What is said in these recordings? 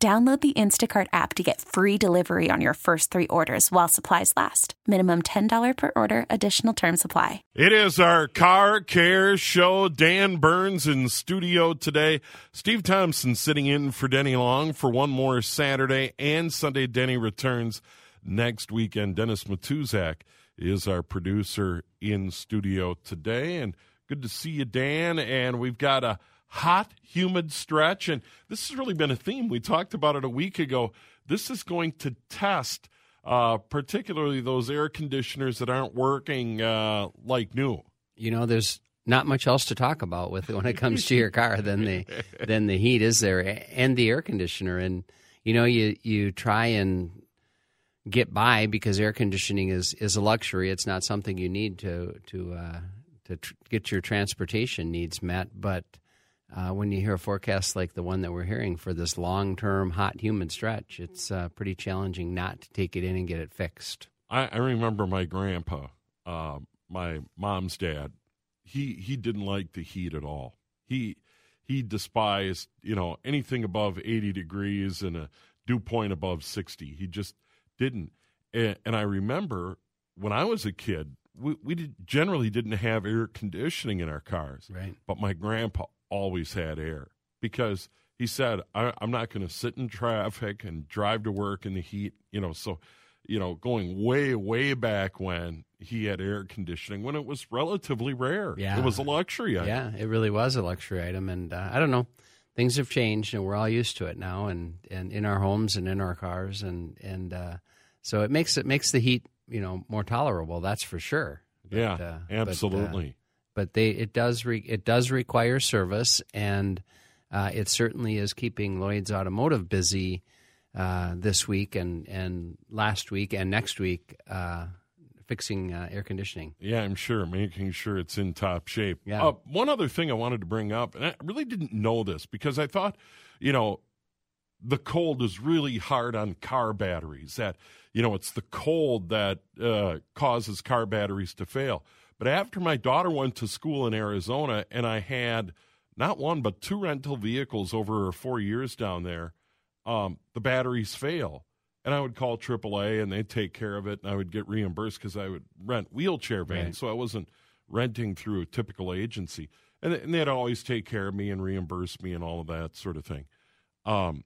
Download the Instacart app to get free delivery on your first three orders while supplies last. Minimum $10 per order, additional term supply. It is our car care show. Dan Burns in studio today. Steve Thompson sitting in for Denny Long for one more Saturday and Sunday. Denny returns next weekend. Dennis Matuzak is our producer in studio today. And good to see you, Dan. And we've got a hot, humid stretch. And this has really been a theme. We talked about it a week ago. This is going to test, uh, particularly those air conditioners that aren't working uh, like new. You know, there's not much else to talk about with it when it comes to your car than the than the heat is there and the air conditioner. And you know, you you try and get by because air conditioning is is a luxury. It's not something you need to to uh, to tr- get your transportation needs met, but uh, when you hear a forecast like the one that we're hearing for this long term hot humid stretch, it's uh, pretty challenging not to take it in and get it fixed. I, I remember my grandpa, uh, my mom's dad. He he didn't like the heat at all. He he despised you know anything above eighty degrees and a dew point above sixty. He just didn't. And, and I remember when I was a kid, we, we did, generally didn't have air conditioning in our cars. Right. But my grandpa always had air because he said, I, am not going to sit in traffic and drive to work in the heat. You know, so, you know, going way, way back when he had air conditioning when it was relatively rare. Yeah. It was a luxury item. Yeah, it really was a luxury item. And uh, I don't know. Things have changed, and we're all used to it now, and, and in our homes and in our cars, and and uh, so it makes it makes the heat, you know, more tolerable. That's for sure. But, yeah, uh, absolutely. But, but, they it does re, it does require service, and uh, it certainly is keeping Lloyd's Automotive busy uh, this week and and last week and next week uh, fixing uh, air conditioning. Yeah, I'm sure, making sure it's in top shape. Yeah. Uh, one other thing I wanted to bring up, and I really didn't know this because I thought, you know, the cold is really hard on car batteries. That you know, it's the cold that uh, causes car batteries to fail. But after my daughter went to school in Arizona, and I had not one but two rental vehicles over four years down there, um, the batteries fail and I would call AAA and they'd take care of it, and I would get reimbursed because I would rent wheelchair vans, Right. so I wasn't renting through a typical agency, and, and they'd always take care of me and reimburse me and all of that sort of thing. Um,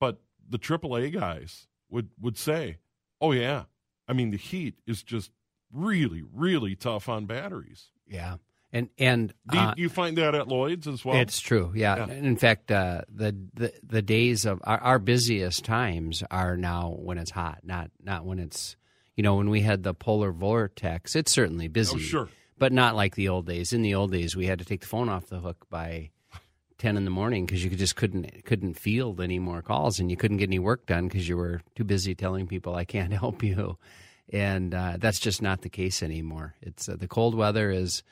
but the AAA guys would would say, "Oh yeah, I mean the heat is just really really tough on batteries." Yeah, and and you, uh, you find that at Lloyd's as well? It's true, yeah. Yeah. And In fact, uh, the, the the days of our, our busiest times are now when it's hot, not not when it's you know when we had the polar vortex. It's certainly busy, oh sure. but not like the old days. In the old days, we had to take the phone off the hook by ten in the morning because you just couldn't couldn't field any more calls, and you couldn't get any work done because you were too busy telling people I can't help you. And uh, that's just not the case anymore. It's uh, the cold weather is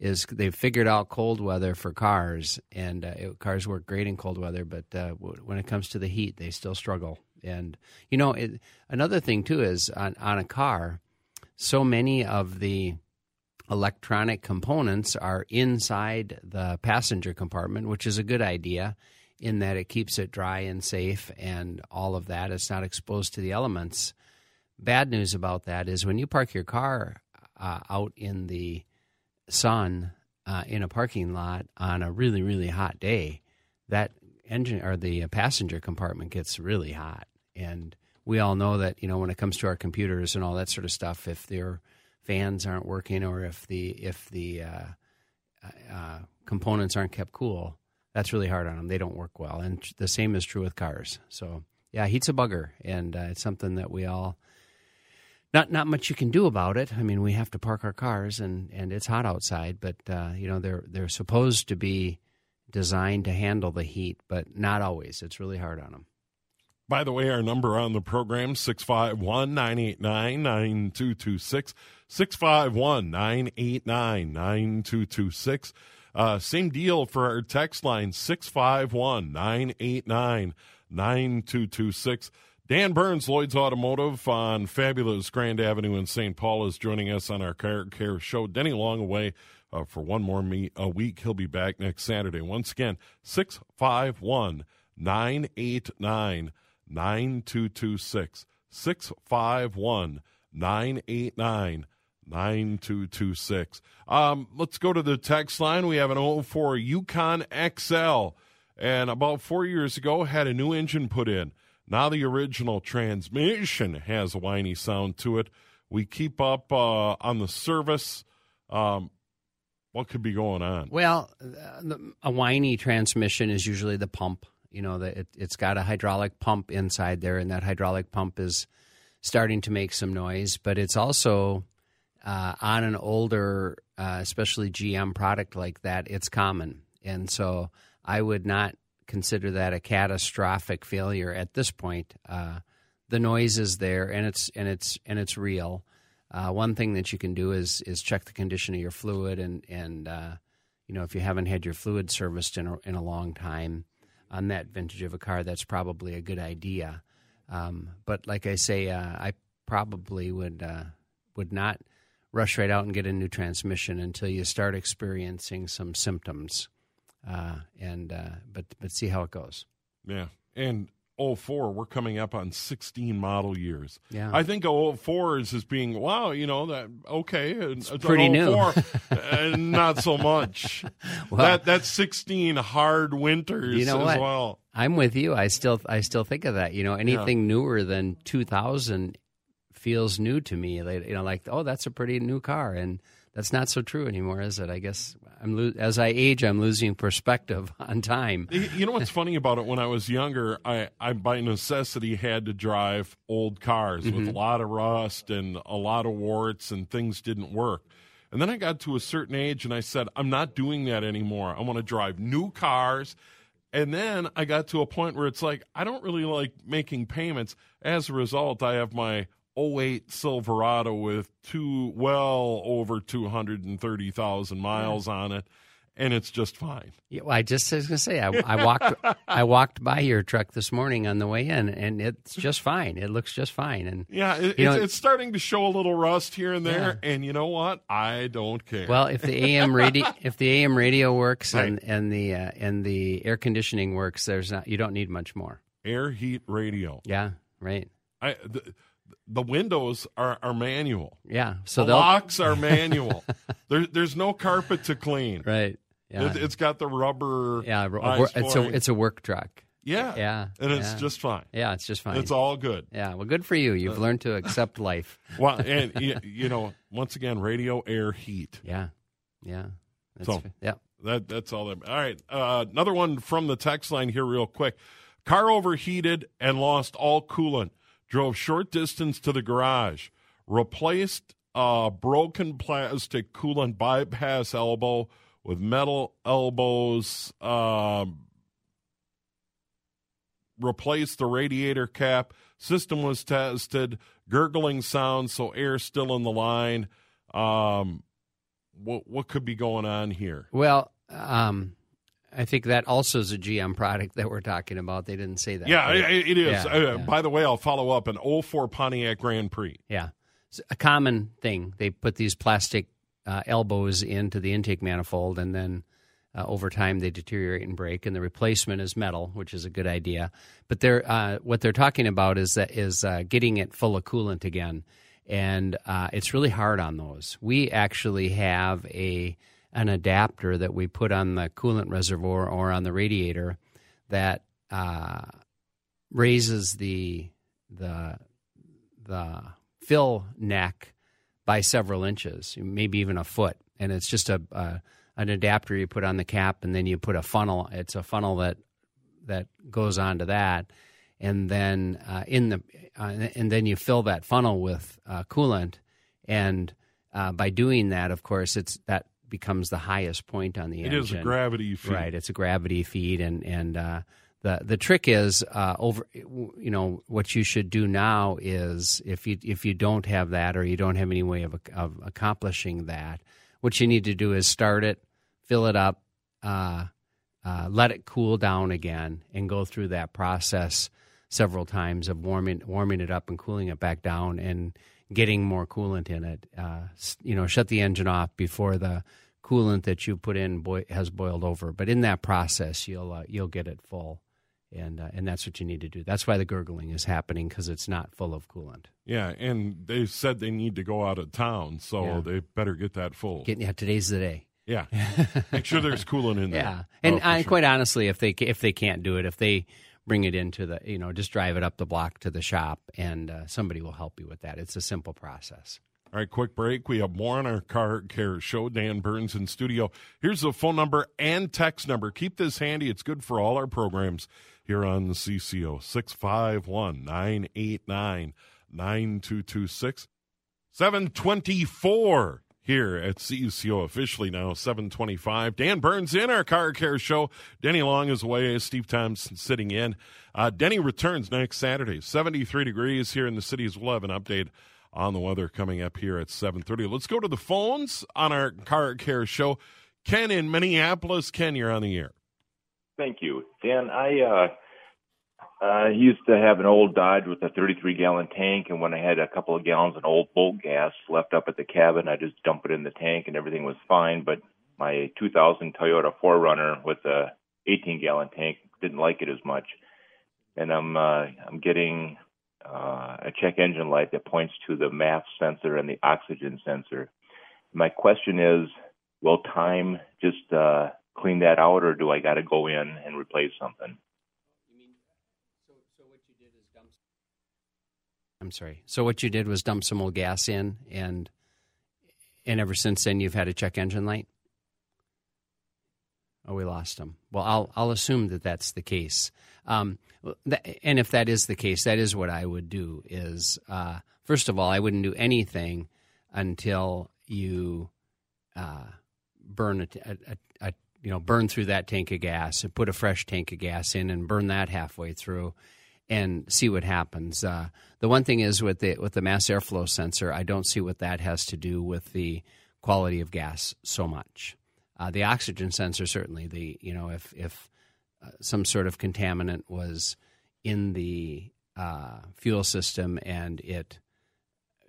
is they've figured out cold weather for cars, and uh, it, cars work great in cold weather. But uh, w- when it comes to the heat, they still struggle. And you know, it, another thing too is on on a car, so many of the electronic components are inside the passenger compartment, which is a good idea in that it keeps it dry and safe and all of that. It's not exposed to the elements. Bad news about that is when you park your car uh, out in the sun uh, in a parking lot on a really really hot day, that engine or the passenger compartment gets really hot, and we all know that you know when it comes to our computers and all that sort of stuff, if their fans aren't working or if the if the uh, uh, components aren't kept cool, that's really hard on them. They don't work well, and the same is true with cars. So yeah, heat's a bugger, and uh, it's something that we all not not much you can do about it. I mean, we have to park our cars, and, and it's hot outside. But uh, you know, they're they're supposed to be designed to handle the heat, but not always. It's really hard on them. By the way, our number on the program, 651 989 9226. 651 989 9226. Uh, same deal for our text line, 651 989 9226. Dan Burns, Lloyd's Automotive on fabulous Grand Avenue in St. Paul, is joining us on our Car Care Show. Denny Long away uh, for one more me- a week. He'll be back next Saturday. Once again, 651 989 9226. 651 989 9226. Um, let's go to the text line. We have an 04 Yukon XL, and about four years ago had a new engine put in. Now the original transmission has a whiny sound to it. We keep up uh, on the service. Um, what could be going on? Well, a whiny transmission is usually the pump. You know, that it, it's got a hydraulic pump inside there, and that hydraulic pump is starting to make some noise. But it's also uh, on an older, uh, especially GM product like that, it's common. And so I would not consider that a catastrophic failure at this point. Uh, the noise is there, and it's and it's and it's real. Uh, one thing that you can do is is check the condition of your fluid, and and uh, you know if you haven't had your fluid serviced in a, in a long time on that vintage of a car, that's probably a good idea. Um, but like I say, uh, I probably would uh, would not rush right out and get a new transmission until you start experiencing some symptoms uh, and uh, but but see how it goes. Yeah, and 04, we're coming up on 16 model years. Yeah. I think 04 is as being, wow, you know, that, okay. It's, pretty new. and not so much. Well- that That's 16 hard winters You know as what? well. I'm with you. I still I still think of that. You know, anything newer than 2000 feels new to me. You know, like oh, that's a pretty new car, and that's not so true anymore, is it? I guess I'm lo- as I age, I'm losing perspective on time. You you know what's funny about it? When I was younger, I, I by necessity had to drive old cars with mm-hmm. a lot of rust and a lot of warts, and things didn't work. And then I got to a certain age, and I said, I'm not doing that anymore. I want to drive new cars. And then I got to a point where it's like, I don't really like making payments. As a result, I have my 08 Silverado with two, well over 230,000 miles on it, and it's just fine. Yeah, well, I just was going to say I, I walked I walked by your truck this morning on the way in, and it's just fine. It looks just fine, and Yeah, it, You know, it's, it's starting to show a little rust here and there, and you know what? I don't care. Well, if the AM radio if the AM radio works and and the uh, and the air conditioning works, there's not you don't need much more. air heat radio. Yeah, right. I the, the windows are, are manual. Yeah, so the locks are manual. there, there's no carpet to clean. right. Yeah, It, it's got the rubber. yeah. a ice wor- It's a it's a work truck. yeah, Yeah, and it's yeah. just fine. Yeah, it's just fine. It's all good. yeah, well, good for you. You've Uh, learned to accept life. Well, and you know, once again, radio, air, heat. Yeah, yeah. That's So- fa- yeah. That that's all that. All right, uh, another one from the text line here, real quick. Car overheated and lost all coolant. Drove short distance to the garage. Replaced a broken plastic coolant bypass elbow with metal elbows. Um, replaced the radiator cap. System was tested. Gurgling sound, so air still in the line. Um, what what could be going on here? Well, um, I think that also is a GM product that we're talking about. They didn't say that. Yeah, it, it is. Yeah, uh, yeah. By the way, I'll follow up an 04 Pontiac Grand Prix. Yeah. It's a common thing. They put these plastic uh, elbows into the intake manifold, and then uh, over time they deteriorate and break. And the replacement is metal, which is a good idea. But they're uh, what they're talking about is that is uh, getting it full of coolant again, and uh, it's really hard on those. We actually have a an adapter that we put on the coolant reservoir or on the radiator that uh, raises the the the fill neck by several inches, maybe even a foot, and it's just a, a an adapter you put on the cap, and then you put a funnel. It's a funnel that that goes onto that, and then uh, in the uh, and then you fill that funnel with uh, coolant, and uh, by doing that, of course, it's that becomes the highest point on the It engine. is a gravity feed. Right, it's a gravity feed, and and uh, the the trick is uh, over. You know what you should do now is if you if you don't have that or you don't have any way of of accomplishing that, what you need to do is start it, fill it up, uh, uh, let it cool down again, and go through that process several times of warming warming it up and cooling it back down and getting more coolant in it. Uh, you know, shut the engine off before the coolant that you put in boi- has boiled over. But in that process, you'll uh, you'll get it full, and uh, and that's what you need to do. That's why the gurgling is happening because it's not full of coolant. Yeah, and they said they need to go out of town, so Yeah. they better get that full. Get, yeah, today's the day. yeah, make sure there's coolant in there. Yeah, and Oh, uh, sure. quite honestly, if they if they can't do it, if they bring it into the you know just drive it up the block to the shop, and uh, somebody will help you with that. It's a simple process. All right, quick break. We have more on our car care show. Dan Burns in studio. Here's the phone number and text number. Keep this handy. It's good for all our programs here on the CCO. 651 989 9226. 724 here at CCO officially now 725. Dan Burns in our car care show. Denny Long is away. Steve Thompson sitting in. Uh, Denny returns next Saturday. 73 degrees here in the cities. We'll have an update on the weather coming up here at 7.30. Let's go to the phones on our car care show. Ken in Minneapolis. Ken, you're on the air. Thank you, Dan. I uh, uh, used to have an old Dodge with a 33 gallon tank, and when I had a couple of gallons of old boat gas left up at the cabin, I just dump it in the tank, and everything was fine. But my 2000 Toyota 4Runner with a 18 gallon tank didn't like it as much, and I'm uh, I'm getting uh, a check engine light that points to the MAF sensor and the oxygen sensor. My question is, will time just uh, clean that out, or do I got to go in and replace something? I'm sorry. So what you did was dump some old gas in, and and ever since then you've had a check engine light. Oh, we lost him. Well, I'll I'll assume that that's the case. Um, and if that is the case, that is what I would do. Is uh, first of all, I wouldn't do anything until you uh, burn a you know burn through that tank of gas and put a fresh tank of gas in and burn that halfway through and see what happens. Uh, the one thing is with the with the mass airflow sensor, I don't see what that has to do with the quality of gas so much. Uh, the oxygen sensor certainly. The you know if if uh, some sort of contaminant was in the uh, fuel system and it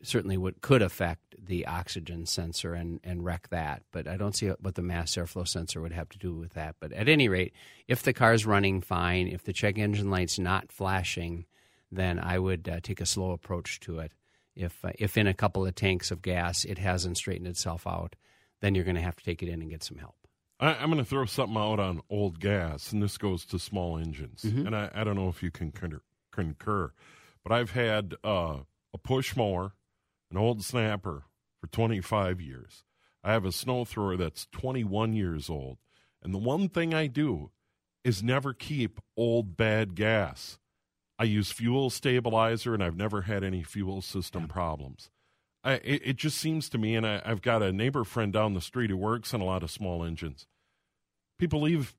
certainly would could affect the oxygen sensor and, and wreck that. But I don't see what the mass airflow sensor would have to do with that. But at any rate, if the car's running fine, if the check engine light's not flashing, then I would uh, take a slow approach to it. If uh, if in a couple of tanks of gas it hasn't straightened itself out, then you're going to have to take it in and get some help. I, I'm going to throw something out on old gas, and this goes to small engines. And I, I don't know if you can concur, concur but I've had uh, a push mower, an old snapper for 25 years. I have a snow thrower that's 21 years old. And the one thing I do is never keep old bad gas. I use fuel stabilizer, and I've never had any fuel system problems. I, it, it just seems to me, and I, I've got a neighbor friend down the street who works on a lot of small engines. People leave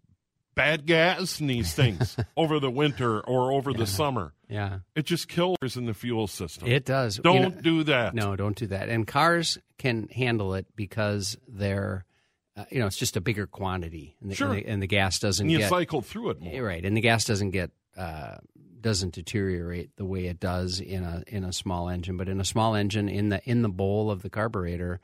bad gas in these things over the winter or over the summer. Yeah, It just kills in the fuel system. it does. Don't know- do that. No, don't do that. And cars can handle it because they're, uh, you know, it's just a bigger quantity, and the, Sure. and the, and the gas doesn't And you get cycle through it more. right, and the gas doesn't get uh, doesn't deteriorate the way it does in a in a small engine. But in a small engine, in the in the bowl of the carburetor,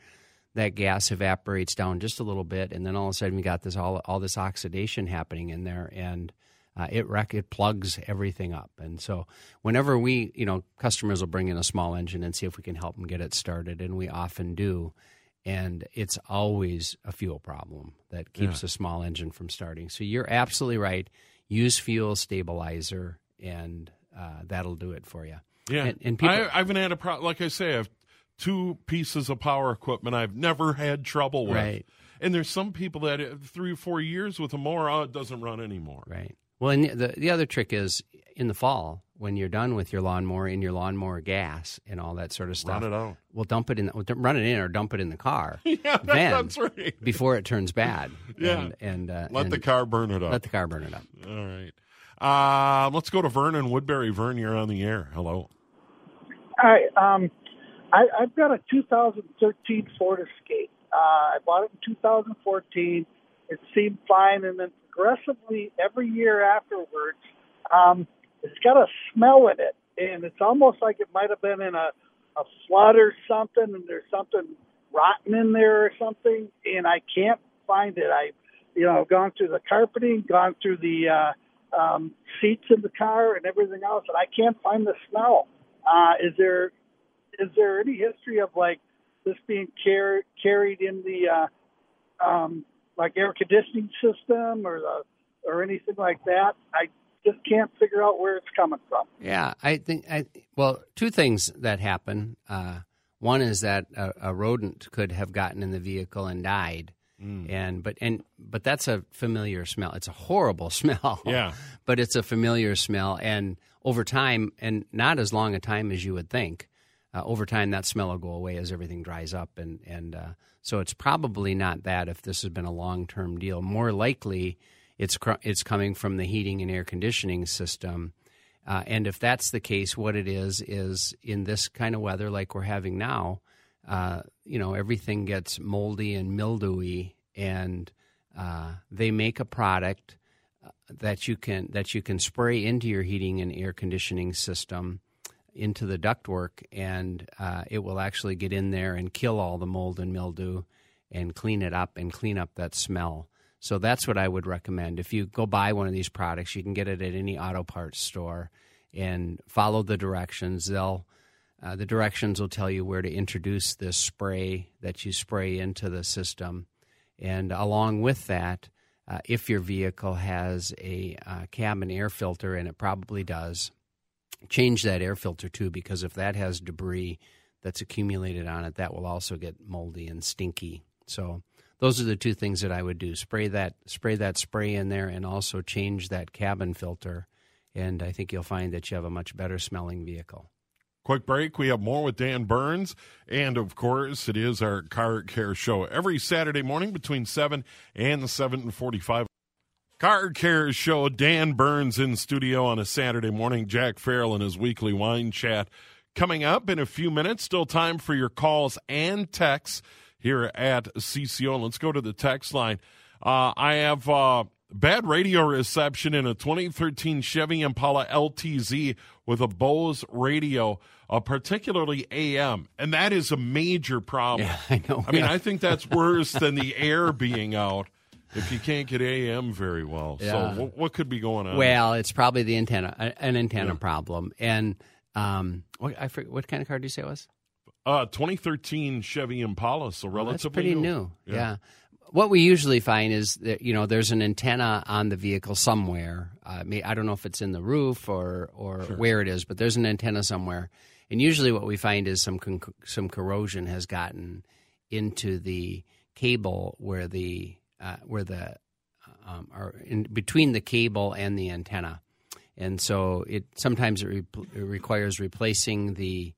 that gas evaporates down just a little bit, and then all of a sudden we got this all all this oxidation happening in there, and uh, it wreck it plugs everything up. And so whenever we, you know, customers will bring in a small engine and see if we can help them get it started, and we often do. And it's always a fuel problem that keeps a small engine from starting. So you're absolutely right. Use fuel stabilizer, and uh, that'll do it for you. Yeah. And- and people- I, I haven't had a problem. Like I say, I have two pieces of power equipment I've never had trouble with. Right. And there's some people that uh, three or four years with a mower, oh, it doesn't run anymore. Right. Well, and the the other trick is in the fall when you're done with your lawnmower in your lawnmower gas and all that sort of stuff. Run it out. Well, dump it in. Well, run it in or dump it in the car. Yeah, then that's right. before it turns bad. Yeah. And, and uh, Let and the car burn it up. let the car burn it up. All right. Uh, let's go to Vern in Woodbury. Vern, you're on the air. Hello. Hi. Um, I, I've got a 2013 Ford Escape. Uh, I bought it in 2014. It seemed fine, and then progressively every year afterwards, um, it's got a smell in it, and it's almost like it might have been in a, a flood or something, and there's something rotten in there or something, and I can't find it. I, you know, gone through the carpeting, gone through the uh, um, seats in the car, and everything else, and I can't find the smell. Uh, is there is there any history of like this being car- carried in the uh, um, like air conditioning system or the or anything like that? I just can't figure out where it's coming from. Yeah, I think I well, two things that happen. Uh, one is that a, a, rodent could have gotten in the vehicle and died. Mm. And but and but that's a familiar smell. It's a horrible smell. Yeah. but it's a familiar smell and over time and not as long a time as you would think. Uh, over time that smell will go away as everything dries up and and uh, so it's probably not that if this has been a long-term deal. More likely it's cr- it's coming from the heating and air conditioning system. Uh, and if that's the case, what it is is in this kind of weather like we're having now, uh, you know, everything gets moldy and mildewy, and uh, they make a product uh, that you can that you can spray into your heating and air conditioning system into the ductwork, and uh, it will actually get in there and kill all the mold and mildew, and clean it up and clean up that smell. So that's what I would recommend. If you go buy one of these products, you can get it at any auto parts store and follow the directions. They'll uh, the directions will tell you where to introduce this spray that you spray into the system. And along with that, uh, if your vehicle has a uh, cabin air filter, and it probably does, change that air filter too, because if that has debris that's accumulated on it, that will also get moldy and stinky. So those are the two things that I would do: spray that spray that spray in there, and also change that cabin filter. And I think you'll find that you have a much better smelling vehicle. Quick break. We have more with Dan Burns. And of course, it is our car care show every Saturday morning between 7 and 7.45. Car Care Show, Dan Burns in studio on a Saturday morning. Jack Farrell and his weekly wine chat coming up in a few minutes. Still time for your calls and texts here at CCO. Let's go to the text line. Uh, I have uh, bad radio reception in a 2013 Chevy Impala LTZ with a Bose radio, uh, particularly AM, and that is a major problem. Yeah, I know. I mean, I think that's worse than the air being out if you can't get AM very well. Yeah. So what, what, could be going on? Well, it's probably the antenna, an antenna yeah. problem. And um, what, I forget, what kind of car do you say it was? Uh, 2013 Chevy Impala, so relatively oh, that's pretty new. new. Yeah. yeah. What we usually find is that you know there's an antenna on the vehicle somewhere. Uh, I don't know if it's in the roof or or sure. where it is, but there's an antenna somewhere. And usually, what we find is some con- some corrosion has gotten into the cable where the uh, where the um, are in between the cable and the antenna, and so it sometimes it, re- it requires replacing the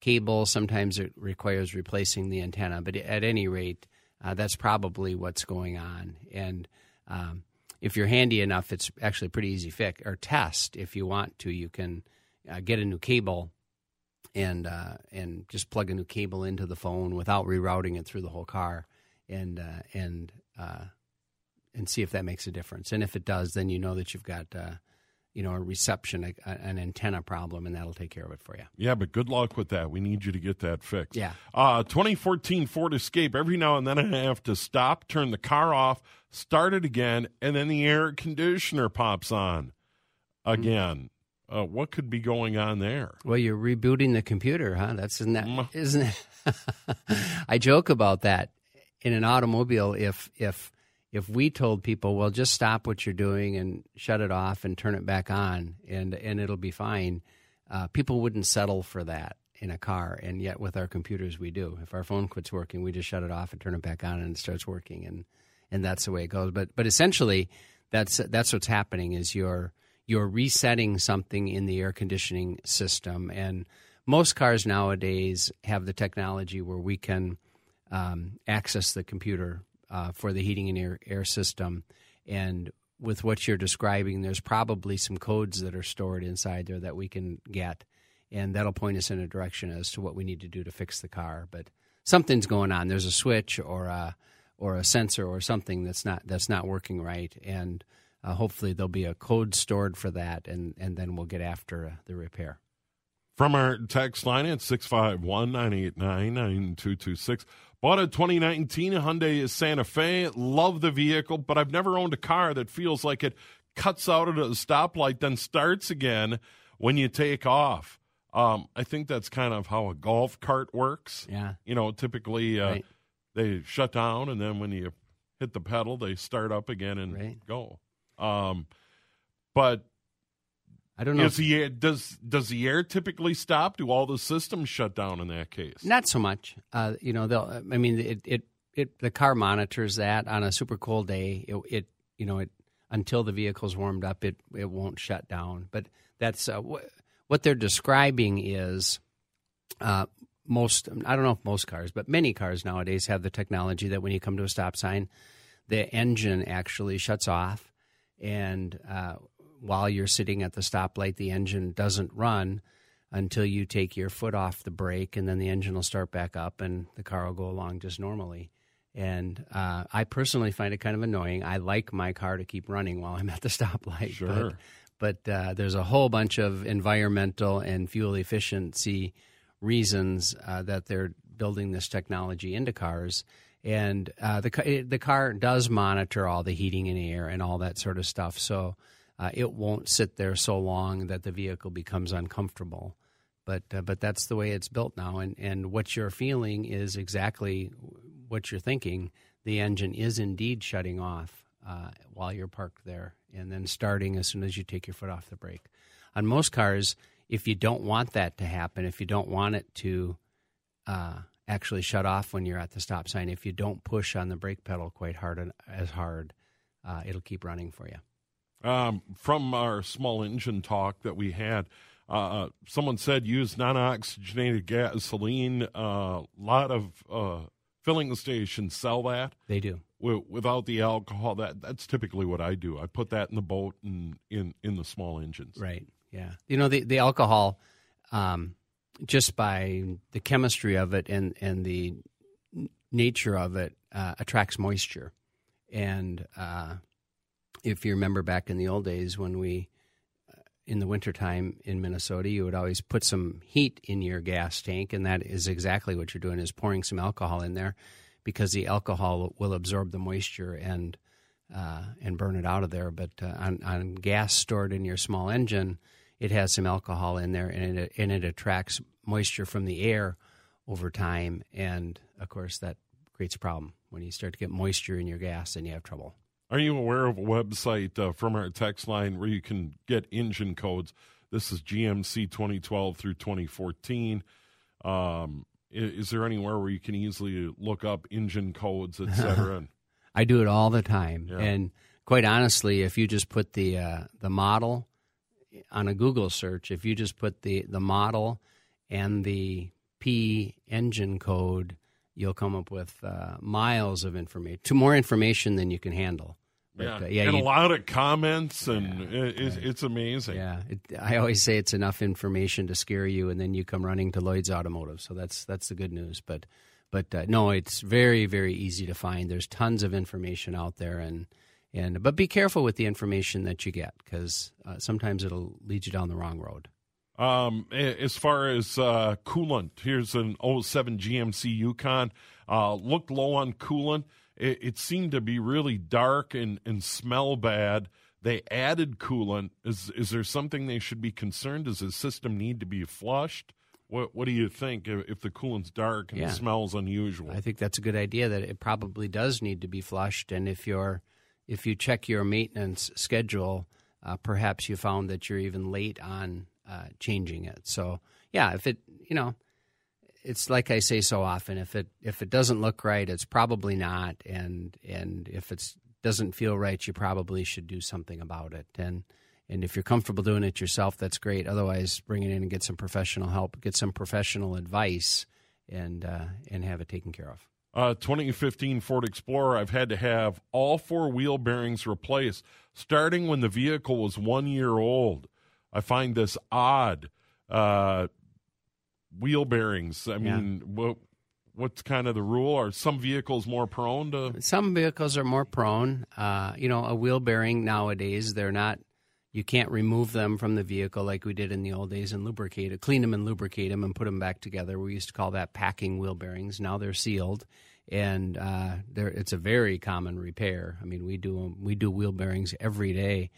cable. Sometimes it requires replacing the antenna. But at any rate, uh, that's probably what's going on. And um, if you're handy enough, it's actually pretty easy fix or test. If you want to, you can uh, get a new cable and uh, and just plug a new cable into the phone without rerouting it through the whole car, and uh, and uh, and see if that makes a difference. And if it does, then you know that you've got uh, you know, a reception, a, an antenna problem, and that'll take care of it for you. Yeah, but good luck with that. We need you to get that fixed. Yeah. Uh, 2014 Ford Escape. Every now and then I have to stop, turn the car off, start it again, and then the air conditioner pops on again. Mm-hmm. Uh, what could be going on there? Well, you're rebooting the computer, huh? That's isn't that mm. isn't it? I joke about that in an automobile. If if if we told people, well, just stop what you're doing and shut it off and turn it back on, and and it'll be fine, uh, people wouldn't settle for that in a car. And yet, with our computers, we do. If our phone quits working, we just shut it off and turn it back on, and it starts working, and and that's the way it goes. But but essentially, that's that's what's happening is you're you're resetting something in the air conditioning system, and most cars nowadays have the technology where we can um, access the computer uh, for the heating and air, air system. And with what you're describing, there's probably some codes that are stored inside there that we can get, and that'll point us in a direction as to what we need to do to fix the car. But something's going on. There's a switch or a or a sensor or something that's not that's not working right, and uh, hopefully there'll be a code stored for that, and and then we'll get after uh, the repair. From our text line at 651 989 9226. Bought a 2019 Hyundai Santa Fe. Love the vehicle, but I've never owned a car that feels like it cuts out at a stoplight, then starts again when you take off. Um, I think that's kind of how a golf cart works. Yeah. You know, typically uh, Right. they shut down, and then when you hit the pedal, they start up again and Right. go. Um, but I don't know. is if- the air, does does the air typically stop? Do all the systems shut down in that case? Not so much. Uh, you know, they'll. I mean, it, it it the car monitors that on a super cold day. It, it you know it until the vehicle's warmed up, it it won't shut down. But that's uh, wh- what they're describing is uh, most. I don't know if most cars, but many cars nowadays have the technology that when you come to a stop sign, the engine actually shuts off, and uh, while you're sitting at the stoplight, the engine doesn't run until you take your foot off the brake, and then the engine will start back up, and the car will go along just normally. And uh, I personally find it kind of annoying. I like my car to keep running while I'm at the stoplight. Sure. But, but uh, there's a whole bunch of environmental and fuel efficiency reasons uh, that they're building this technology into cars. And uh, the the car does monitor all the heating and air and all that sort of stuff, so uh, it won't sit there so long that the vehicle becomes uncomfortable. But uh, but that's the way it's built now, and and what you're feeling is exactly what you're thinking. The engine is indeed shutting off uh, while you're parked there, and then starting as soon as you take your foot off the brake. On most cars, if you don't want that to happen, if you don't want it to uh, actually shut off when you're at the stop sign, if you don't push on the brake pedal quite hard as hard, uh, it'll keep running for you. Um, from our small engine talk that we had, uh, someone said use non-oxygenated gasoline. A uh, lot of uh, filling stations sell that They do. wi- without the alcohol. That that's typically what I do. I put that in the boat and in in the small engines. Right. Yeah. You know the the alcohol, um, just by the chemistry of it and and the nature of it, uh, attracts moisture. And uh, if you remember back in the old days when we, uh, in the wintertime in Minnesota, you would always put some heat in your gas tank, and that is exactly what you're doing is pouring some alcohol in there, because the alcohol will absorb the moisture and uh, and burn it out of there. But uh, on, on gas stored in your small engine, it has some alcohol in there, and it and it attracts moisture from the air over time, and of course that creates a problem when you start to get moisture in your gas, and you have trouble. Are you aware of a website uh, from our text line where you can get engine codes? This is GMC 2012 through 2014. Um, i- is there anywhere where you can easily look up engine codes, et cetera? I do it all the time, Yeah. and quite honestly, if you just put the uh, the model on a Google search, if you just put the the model and the P engine code, you'll come up with uh, miles of information, to more information than you can handle. But, yeah, uh, yeah, and a lot of comments, and it, it's, it's amazing. Yeah, it, I always say it's enough information to scare you, and then you come running to Lloyd's Automotive. So that's that's the good news. But but uh, no, it's very very easy to find. There's tons of information out there, and and but be careful with the information that you get because uh, sometimes it'll lead you down the wrong road. Um, as far as uh, coolant, here's an 07 GMC Yukon. Uh, looked low on coolant. It, it seemed to be really dark and, and smell bad. They added coolant. Is is there something they should be concerned? Does the system need to be flushed? What What do you think if, the coolant's dark and Yeah. smells unusual? I think that's a good idea. That it probably does need to be flushed, and if you're if you check your maintenance schedule, uh, perhaps you found that you're even late on uh, changing it. So yeah, if it you know, it's like I say so often. If it if it doesn't look right, it's probably not, and and if it doesn't feel right, you probably should do something about it. And and if you're comfortable doing it yourself, that's great. Otherwise, bring it in and get some professional help, get some professional advice, and uh, and have it taken care of. uh, 2015 Ford Explorer, I've had to have all four wheel bearings replaced, starting when the vehicle was one year old. I find this odd. Uh, wheel bearings. I mean, what what's kind of the rule? Are some vehicles more prone to? Some vehicles are more prone. Uh, you know, a wheel bearing nowadays they're not. You can't remove them from the vehicle like we did in the old days and lubricate it, clean them and lubricate them and put them back together. We used to call that packing wheel bearings. Now they're sealed, and uh, it's a very common repair. I mean, we do we do wheel bearings every day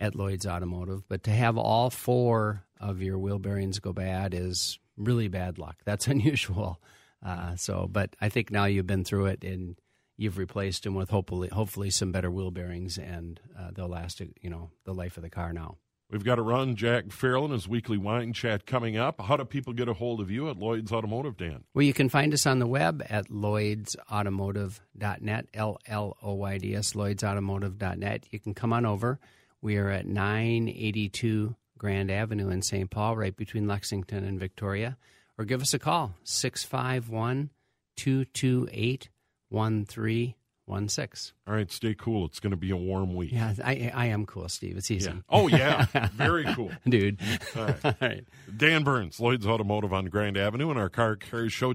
at Lloyd's Automotive, but to have all four of your wheel bearings go bad is really bad luck. That's unusual. Uh, so, but I think now you've been through it and you've replaced them with hopefully hopefully some better wheel bearings, and uh, they'll last you know the life of the car now. We've got to run Jack Fairland, his weekly wine chat coming up. How do people get a hold of you at Lloyd's Automotive, Dan? Well, you can find us on the web at lloydsautomotive.net, L L O Y D S, lloydsautomotive.net. You can come on over. We are at 982 Grand Avenue in St. Paul, right between Lexington and Victoria. Or give us a call, 651 228 1316. All right, stay cool. It's going to be a warm week. Yeah, I, I am cool, Steve. It's easy. Yeah. Oh, yeah. Very cool. Dude. All right. All right. Dan Burns, Lloyd's Automotive on Grand Avenue, and our Car Care Show.